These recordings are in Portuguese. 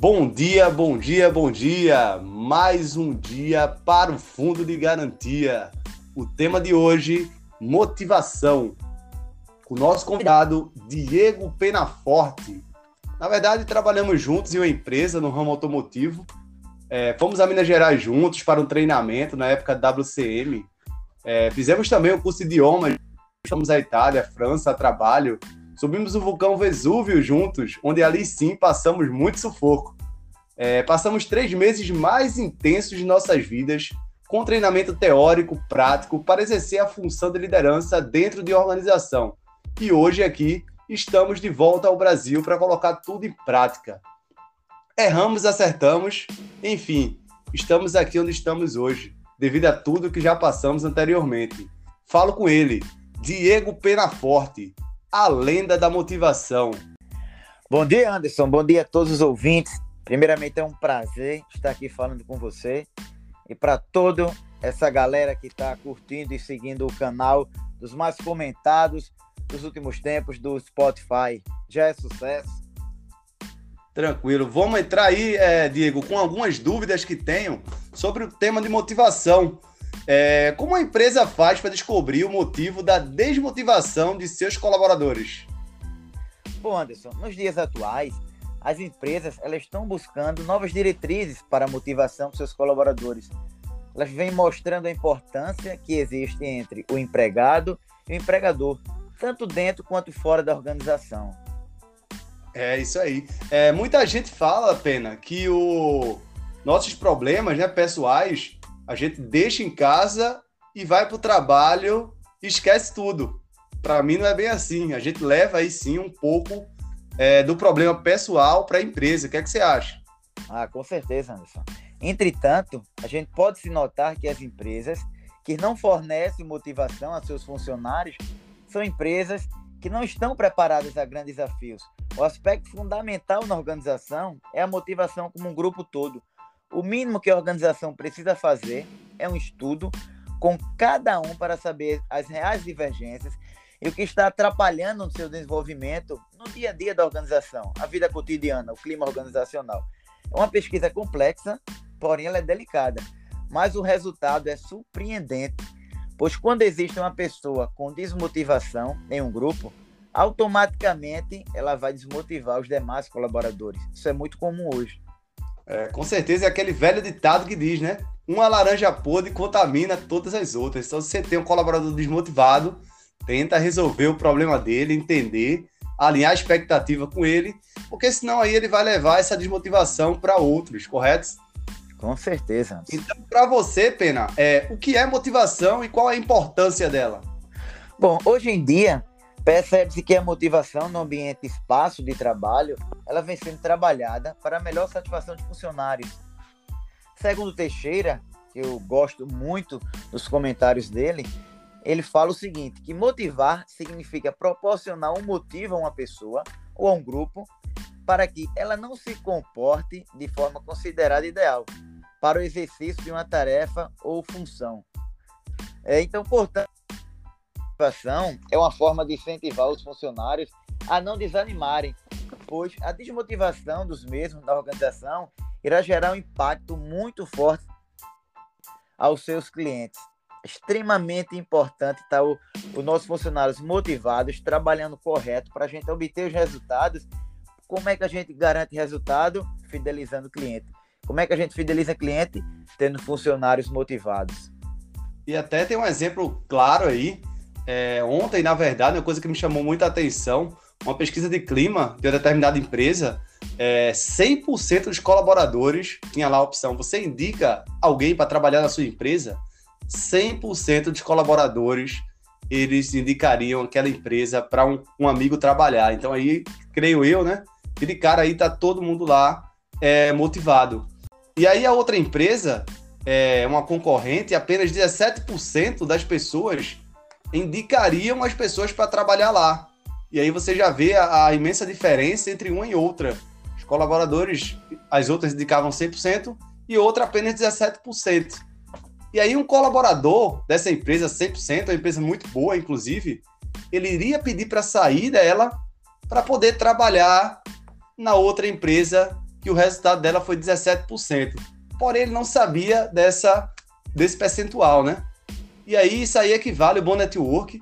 Bom dia, bom dia, bom dia! Mais um dia para o Fundo de Garantia. O tema de hoje, motivação. Com o nosso convidado, Diego Penaforte. Na verdade, trabalhamos juntos em uma empresa no ramo automotivo. É, fomos a Minas Gerais juntos para um treinamento na época da WCM. É, fizemos também o curso de idiomas. Fomos à Itália, França, a trabalho. Subimos o vulcão Vesúvio juntos, onde ali sim passamos muito sufoco. É, passamos três meses mais intensos de nossas vidas, com treinamento teórico, prático, para exercer a função de liderança dentro de organização. E hoje aqui estamos de volta ao Brasil para colocar tudo em prática. Erramos, acertamos, enfim, estamos aqui onde estamos hoje, devido a tudo que já passamos anteriormente. Falo com ele, Diego Penaforte, a lenda da motivação. Bom dia, Anderson. Bom dia a todos os ouvintes. Primeiramente, é um prazer estar aqui falando com você e para toda essa galera que está curtindo e seguindo o canal dos mais comentados dos últimos tempos do Spotify. Já é sucesso. Tranquilo. Vamos entrar aí, é, Diego, com algumas dúvidas que tenho sobre o tema de motivação. É, como a empresa faz para descobrir o motivo da desmotivação de seus colaboradores? Bom, Anderson, nos dias atuais, as empresas elas estão buscando novas diretrizes para a motivação dos seus colaboradores. Elas vêm mostrando a importância que existe entre o empregado e o empregador, tanto dentro quanto fora da organização. É isso aí. É, muita gente fala, Pena, que o nossos problemas né, pessoais a gente deixa em casa e vai para o trabalho e esquece tudo. Para mim não é bem assim. A gente leva aí sim um pouco é, do problema pessoal para a empresa. O que é que você acha? Ah, com certeza, Anderson. Entretanto, a gente pode se notar que as empresas que não fornecem motivação a seus funcionários são empresas que não estão preparadas a grandes desafios. O aspecto fundamental na organização é a motivação como um grupo todo, o mínimo que a organização precisa fazer é um estudo com cada um para saber as reais divergências e o que está atrapalhando no seu desenvolvimento no dia a dia da organização, a vida cotidiana, o clima organizacional. É uma pesquisa complexa, porém ela é delicada, mas o resultado é surpreendente, pois quando existe uma pessoa com desmotivação em um grupo, automaticamente ela vai desmotivar os demais colaboradores. Isso é muito comum hoje. É, com certeza é aquele velho ditado que diz, né? Uma laranja podre contamina todas as outras. Então, se você tem um colaborador desmotivado, tenta resolver o problema dele, entender, alinhar a expectativa com ele, porque senão aí ele vai levar essa desmotivação para outros, correto? Com certeza. Então, para você, Pena, é, o que é motivação e qual a importância dela? Bom, hoje em dia, Percebe-se que a motivação no ambiente espaço de trabalho, ela vem sendo trabalhada para a melhor satisfação de funcionários. Segundo Teixeira, que eu gosto muito dos comentários dele, ele fala o seguinte, que motivar significa proporcionar um motivo a uma pessoa ou a um grupo para que ela não se comporte de forma considerada ideal para o exercício de uma tarefa ou função. É, então, portanto, motivação é uma forma de incentivar os funcionários a não desanimarem, pois a desmotivação dos mesmos na organização irá gerar um impacto muito forte aos seus clientes. Extremamente importante estar o, os nossos funcionários motivados, trabalhando correto para a gente obter os resultados. Como é que a gente garante resultado? Fidelizando o cliente. Como é que a gente fideliza o cliente? Tendo funcionários motivados. E até tem um exemplo claro aí é, ontem, na verdade, uma coisa que me chamou muita atenção, uma pesquisa de clima de uma determinada empresa, é, 100% dos colaboradores tinha lá a opção, você indica alguém para trabalhar na sua empresa, 100% dos colaboradores eles indicariam aquela empresa para um, um, amigo trabalhar. Então aí, creio eu, né? Aquele cara aí tá todo mundo lá é, motivado. E aí a outra empresa, é, uma concorrente, apenas 17% das pessoas indicariam as pessoas para trabalhar lá. E aí você já vê a, a, imensa diferença entre uma e outra. Os colaboradores, as outras indicavam 100% e outra apenas 17%. E aí um colaborador dessa empresa 100%, uma empresa muito boa, inclusive, ele iria pedir para sair dela para poder trabalhar na outra empresa que o resultado dela foi 17%. Porém, ele não sabia dessa, desse percentual, né? E aí, isso aí equivale ao bom network.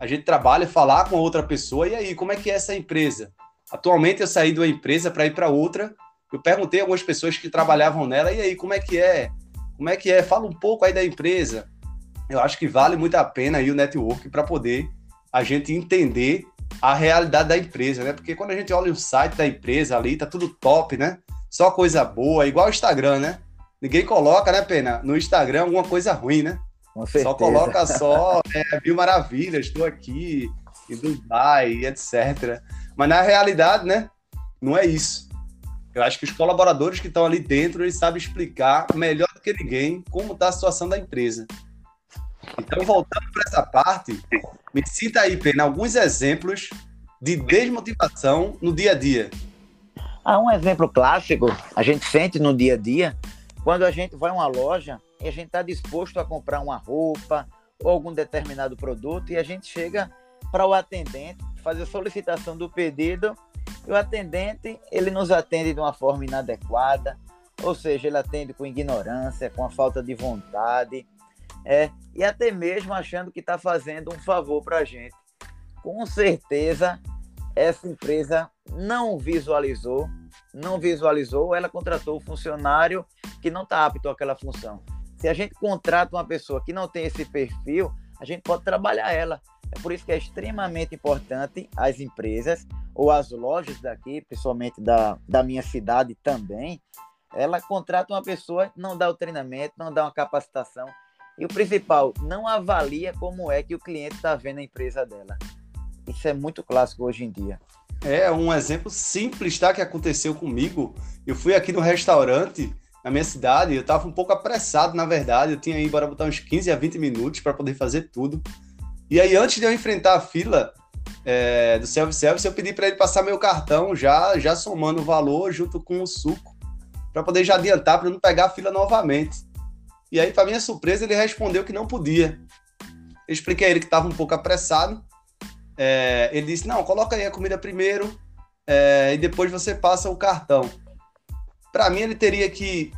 A gente trabalha, falar com outra pessoa, e aí, como é que é essa empresa? Atualmente, eu saí de uma empresa para ir para outra. Eu perguntei algumas pessoas que trabalhavam nela, e aí, como é que é? Como é que é? Fala um pouco aí da empresa. Eu acho que vale muito a pena aí o network para poder a gente entender a realidade da empresa, né? Porque quando a gente olha o site da empresa ali, tá tudo top, né? Só coisa boa, igual o Instagram, né? Ninguém coloca, né, Pena, no Instagram alguma coisa ruim, né? Só coloca só é, mil maravilhas, estou aqui em Dubai, etc. Mas na realidade, né, não é isso. Eu acho que os colaboradores que estão ali dentro, eles sabem explicar melhor do que ninguém como está a situação da empresa. Então, voltando para essa parte, me cita aí, Pena, alguns exemplos de desmotivação no dia a dia. Ah, um exemplo clássico, a gente sente no dia a dia, quando a gente vai a uma loja e a gente está disposto a comprar uma roupa ou algum determinado produto e a gente chega para o atendente fazer a solicitação do pedido e o atendente ele nos atende de uma forma inadequada, ou seja, ele atende com ignorância, com a falta de vontade, é, e até mesmo achando que está fazendo um favor para a gente. Com certeza, essa empresa não visualizou, não visualizou, ela contratou o funcionário que não está apto àquela função. Se a gente contrata uma pessoa que não tem esse perfil, a gente pode trabalhar ela. É por isso que é extremamente importante as empresas ou as lojas daqui, principalmente da, da minha cidade também, ela contrata uma pessoa, não dá o treinamento, não dá uma capacitação, e o principal, não avalia como é que o cliente está vendo a empresa dela. Isso é muito clássico hoje em dia. É um exemplo simples, tá? Que aconteceu comigo. Eu fui aqui no restaurante na minha cidade, eu estava um pouco apressado, na verdade. Eu tinha aí para botar uns 15 a 20 minutos para poder fazer tudo. E aí, antes de eu enfrentar a fila é, do self-service, eu pedi para ele passar meu cartão, já, já somando o valor junto com o suco, para poder já adiantar, para não pegar a fila novamente. E aí, para minha surpresa, ele respondeu que não podia. Eu expliquei a ele que estava um pouco apressado. É, ele disse: Não, coloca aí a comida primeiro é, e depois você passa o cartão. Para mim, ele teria que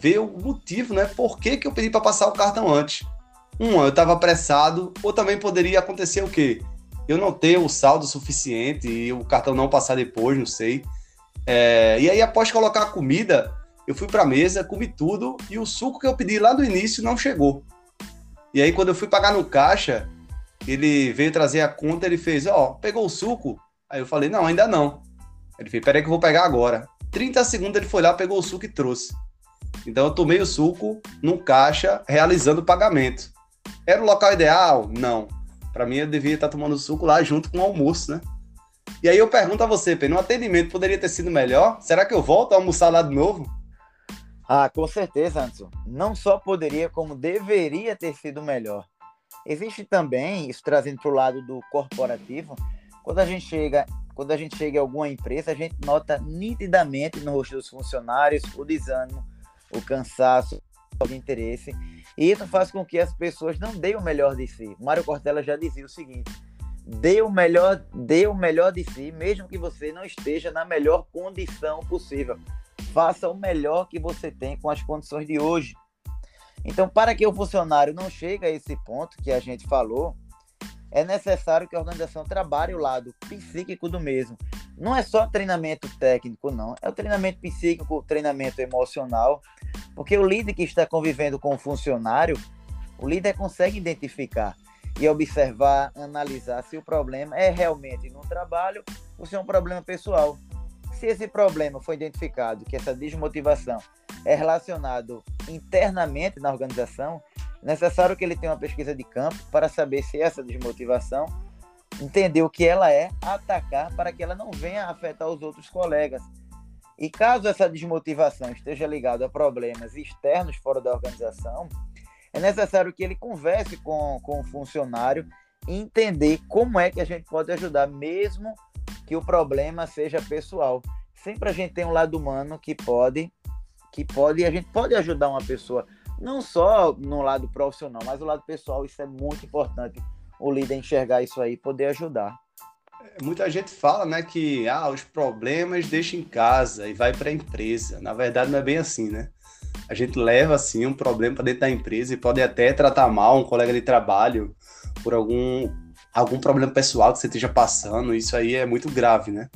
ver o motivo, né? Por que, que eu pedi para passar o cartão antes? Um, eu estava apressado, ou também poderia acontecer o quê? Eu não ter o saldo suficiente e o cartão não passar depois, não sei. É, e aí, após colocar a comida, eu fui para a mesa, comi tudo e o suco que eu pedi lá do início não chegou. E aí, quando eu fui pagar no caixa, ele veio trazer a conta, ele fez, ó, oh, pegou o suco? Aí eu falei, não, ainda não. Ele fez, peraí que eu vou pegar agora. 30 segundos ele foi lá, pegou o suco e trouxe. Então eu tomei o suco no caixa, realizando o pagamento. Era o local ideal? Não. Para mim, eu devia estar tomando suco lá junto com o almoço, né? E aí eu pergunto a você, Pedro, no atendimento poderia ter sido melhor? Será que eu volto a almoçar lá de novo? Ah, com certeza, Anderson. Não só poderia, como deveria ter sido melhor. Existe também, isso trazendo para o lado do corporativo, quando a gente chega, quando a gente chega em alguma empresa, a gente nota nitidamente no rosto dos funcionários o desânimo, o cansaço, o interesse, e isso faz com que as pessoas não deem o melhor de si. Mário Cortella já dizia o seguinte: dê o melhor, dê o melhor de si, mesmo que você não esteja na melhor condição possível faça o melhor que você tem com as condições de hoje. Então, para que o funcionário não chegue a esse ponto que a gente falou, é necessário que a organização trabalhe o lado psíquico do mesmo. Não é só treinamento técnico, não. É o treinamento psíquico, o treinamento emocional, porque o líder que está convivendo com o funcionário, o líder consegue identificar e observar, analisar se o problema é realmente no trabalho ou se é um problema pessoal se esse problema foi identificado, que essa desmotivação é relacionado internamente na organização, necessário que ele tenha uma pesquisa de campo para saber se essa desmotivação entender o que ela é, atacar para que ela não venha afetar os outros colegas. E caso essa desmotivação esteja ligada a problemas externos fora da organização, é necessário que ele converse com, com o funcionário e entender como é que a gente pode ajudar, mesmo que o problema seja pessoal. Sempre a gente tem um lado humano que pode, que pode, a gente pode ajudar uma pessoa, não só no lado profissional, mas no lado pessoal, isso é muito importante. O líder enxergar isso aí, poder ajudar. muita gente fala, né, que ah, os problemas deixa em casa e vai para a empresa. Na verdade, não é bem assim, né? A gente leva assim um problema para dentro da empresa e pode até tratar mal um colega de trabalho por algum algum problema pessoal que você esteja passando. Isso aí é muito grave, né?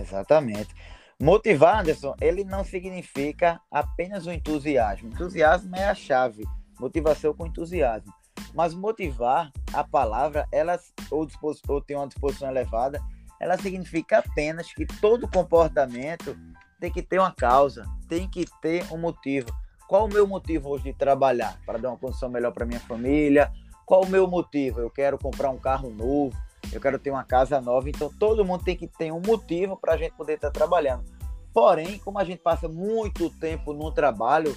Exatamente. Motivar, Anderson, ele não significa apenas o entusiasmo. Entusiasmo é a chave. Motivação com entusiasmo. Mas motivar, a palavra, ela ou, ou tem uma disposição elevada, ela significa apenas que todo comportamento tem que ter uma causa, tem que ter um motivo. Qual o meu motivo hoje de trabalhar? Para dar uma condição melhor para minha família? Qual o meu motivo? Eu quero comprar um carro novo, eu quero ter uma casa nova. Então todo mundo tem que ter um motivo para a gente poder estar trabalhando. Porém, como a gente passa muito tempo no trabalho,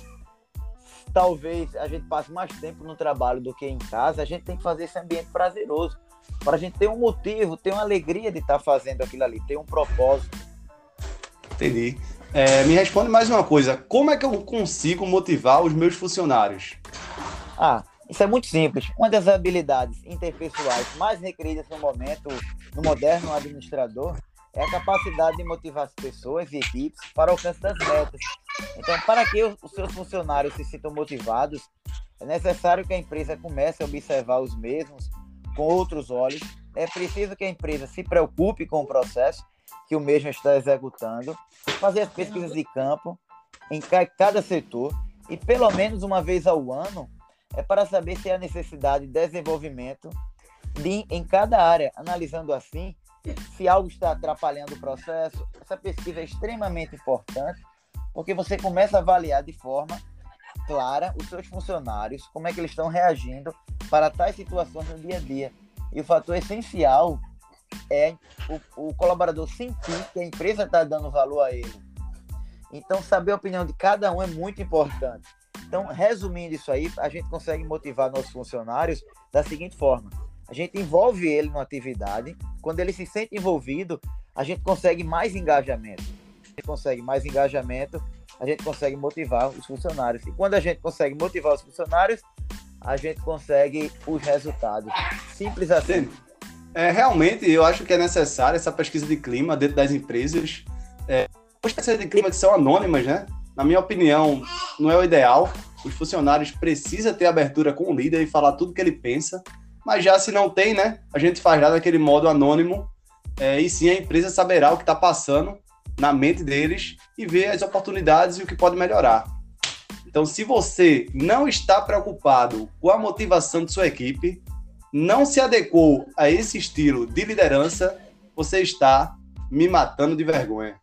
talvez a gente passe mais tempo no trabalho do que em casa, a gente tem que fazer esse ambiente prazeroso. Para a gente ter um motivo, ter uma alegria de estar fazendo aquilo ali, ter um propósito. Entendi. É, me responde mais uma coisa: como é que eu consigo motivar os meus funcionários? Ah, isso é muito simples. Uma das habilidades interpessoais mais requeridas no momento, no moderno administrador, é a capacidade de motivar as pessoas e equipes para o alcance das metas. Então, para que os seus funcionários se sintam motivados, é necessário que a empresa comece a observar os mesmos com outros olhos. É preciso que a empresa se preocupe com o processo que o mesmo está executando, fazer as pesquisas de campo em cada setor e pelo menos uma vez ao ano é para saber se há necessidade de desenvolvimento de, em cada área, analisando assim se algo está atrapalhando o processo. Essa pesquisa é extremamente importante porque você começa a avaliar de forma clara os seus funcionários, como é que eles estão reagindo para tais situações no dia a dia. E o fator essencial é o, o colaborador sentir que a empresa está dando valor a ele. Então, saber a opinião de cada um é muito importante. Então, resumindo isso aí, a gente consegue motivar nossos funcionários da seguinte forma: a gente envolve ele numa atividade, quando ele se sente envolvido, a gente consegue mais engajamento. A gente consegue mais engajamento, a gente consegue motivar os funcionários. E quando a gente consegue motivar os funcionários, a gente consegue os resultados. Simples assim. É, realmente, eu acho que é necessária essa pesquisa de clima dentro das empresas. É, as pesquisas de clima que são anônimas, né? Na minha opinião, não é o ideal. Os funcionários precisam ter abertura com o líder e falar tudo que ele pensa. Mas já se não tem, né? A gente faz lá daquele modo anônimo. É, e sim a empresa saberá o que está passando na mente deles e ver as oportunidades e o que pode melhorar. Então, se você não está preocupado com a motivação de sua equipe, não se adequou a esse estilo de liderança, você está me matando de vergonha.